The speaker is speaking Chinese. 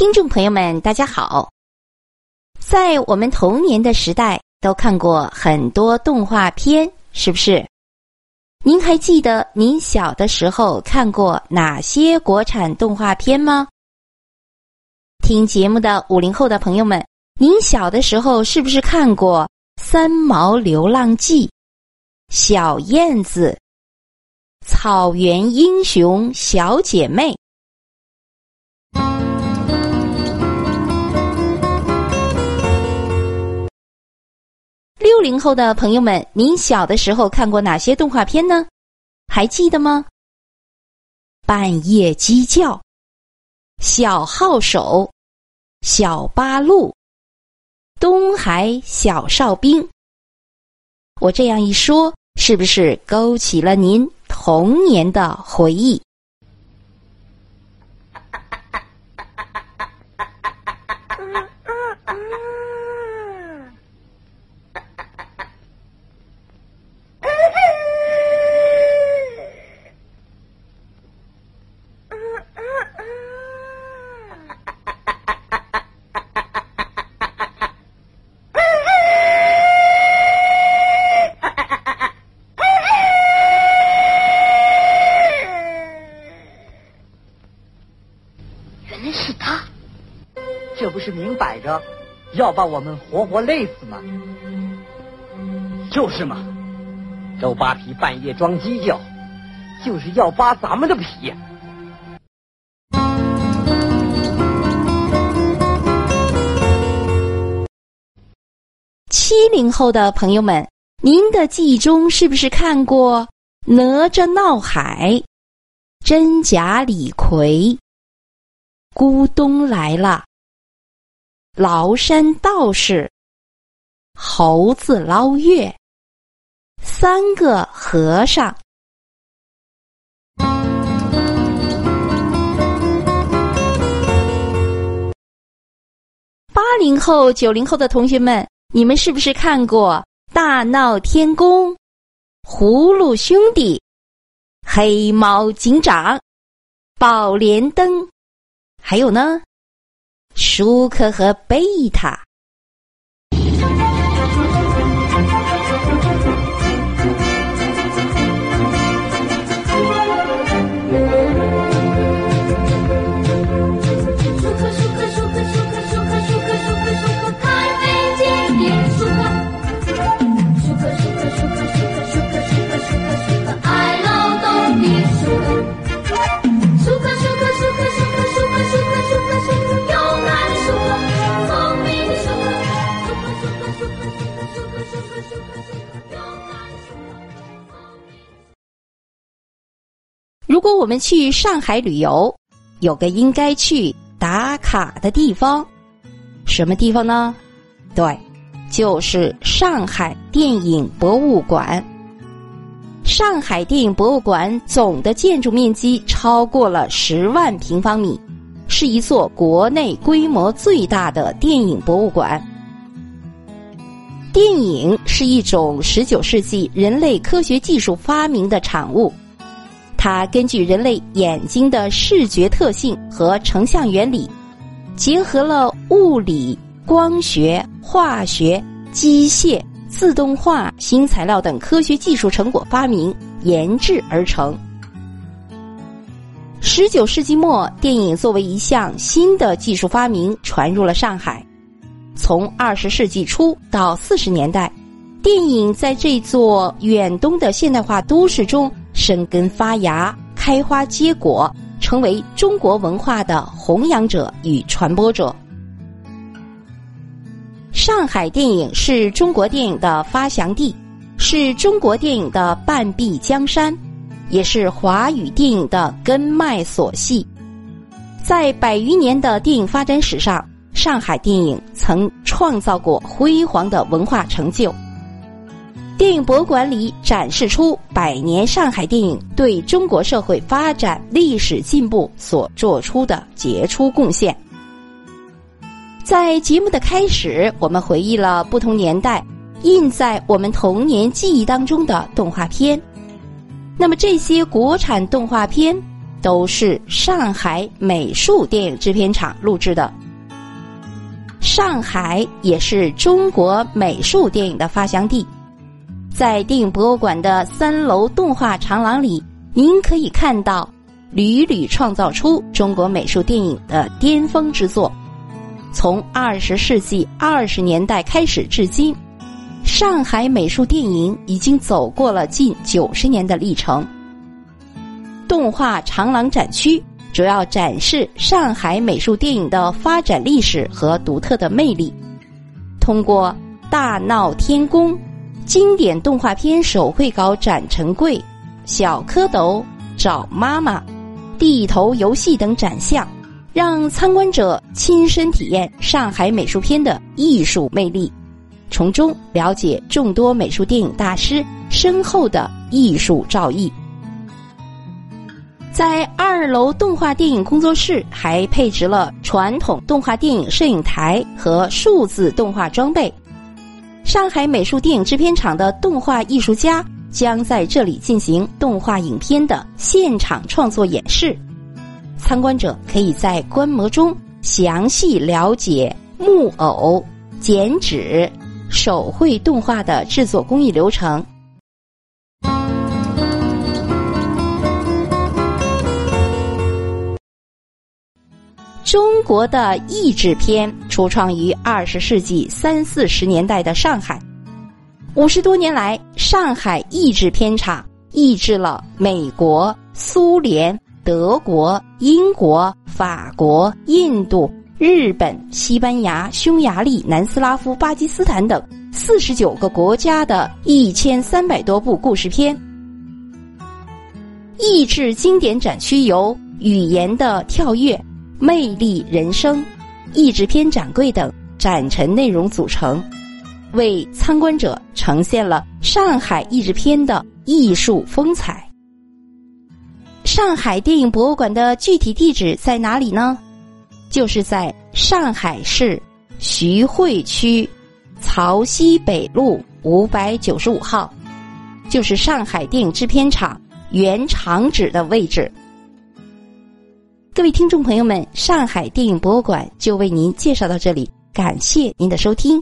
听众朋友们，大家好！在我们童年的时代，都看过很多动画片，是不是？您还记得您小的时候看过哪些国产动画片吗？听节目的五零后的朋友们，您小的时候是不是看过《三毛流浪记》《小燕子》《草原英雄小姐妹》？零后的朋友们，您小的时候看过哪些动画片呢？还记得吗？半夜鸡叫、小号手、小八路、东海小哨兵。我这样一说，是不是勾起了您童年的回忆？原来是他，这不是明摆着要把我们活活累死吗？就是嘛，周扒皮半夜装鸡叫，就是要扒咱们的皮！七零后的朋友们，您的记忆中是不是看过《哪吒闹海》《真假李逵》《咕咚来了》《崂山道士》《猴子捞月》《三个和尚》？八零后、九零后的同学们。你们是不是看过《大闹天宫》《葫芦兄弟》《黑猫警长》《宝莲灯》，还有呢，《舒克和贝塔》？如果我们去上海旅游，有个应该去打卡的地方，什么地方呢？对，就是上海电影博物馆。上海电影博物馆总的建筑面积超过了十万平方米，是一座国内规模最大的电影博物馆。电影是一种十九世纪人类科学技术发明的产物。它根据人类眼睛的视觉特性和成像原理，结合了物理、光学、化学、机械、自动化、新材料等科学技术成果发明研制而成。十九世纪末，电影作为一项新的技术发明传入了上海。从二十世纪初到四十年代，电影在这座远东的现代化都市中。生根发芽，开花结果，成为中国文化的弘扬者与传播者。上海电影是中国电影的发祥地，是中国电影的半壁江山，也是华语电影的根脉所系。在百余年的电影发展史上，上海电影曾创造过辉煌的文化成就。电影博物馆里展示出百年上海电影对中国社会发展历史进步所做出的杰出贡献。在节目的开始，我们回忆了不同年代印在我们童年记忆当中的动画片。那么，这些国产动画片都是上海美术电影制片厂录制的。上海也是中国美术电影的发祥地，在电影博物馆的三楼动画长廊里，您可以看到屡屡创造出中国美术电影的巅峰之作。从二十世纪二十年代开始至今，上海美术电影已经走过了近九十年的历程。动画长廊展区主要展示上海美术电影的发展历史和独特的魅力。通过《大闹天宫》经典动画片手绘稿展陈柜、《小蝌蚪找妈妈》、地头游戏等展项。让参观者亲身体验上海美术片的艺术魅力，从中了解众多美术电影大师深厚的艺术造诣。在二楼动画电影工作室还配置了传统动画电影摄影台和数字动画装备。上海美术电影制片厂的动画艺术家将在这里进行动画影片的现场创作演示。参观者可以在观摩中详细了解木偶、剪纸、手绘动画的制作工艺流程。中国的译制片初创于二十世纪三四十年代的上海，五十多年来，上海译制片厂译制了美国、苏联。德国、英国、法国、印度、日本、西班牙、匈牙利、南斯拉夫、巴基斯坦等四十九个国家的一千三百多部故事片。译制经典展区由语言的跳跃、魅力人生、译制片展柜等展陈内容组成，为参观者呈现了上海译制片的艺术风采。上海电影博物馆的具体地址在哪里呢？就是在上海市徐汇区曹溪北路五百九十五号，就是上海电影制片厂原厂址的位置。各位听众朋友们，上海电影博物馆就为您介绍到这里，感谢您的收听。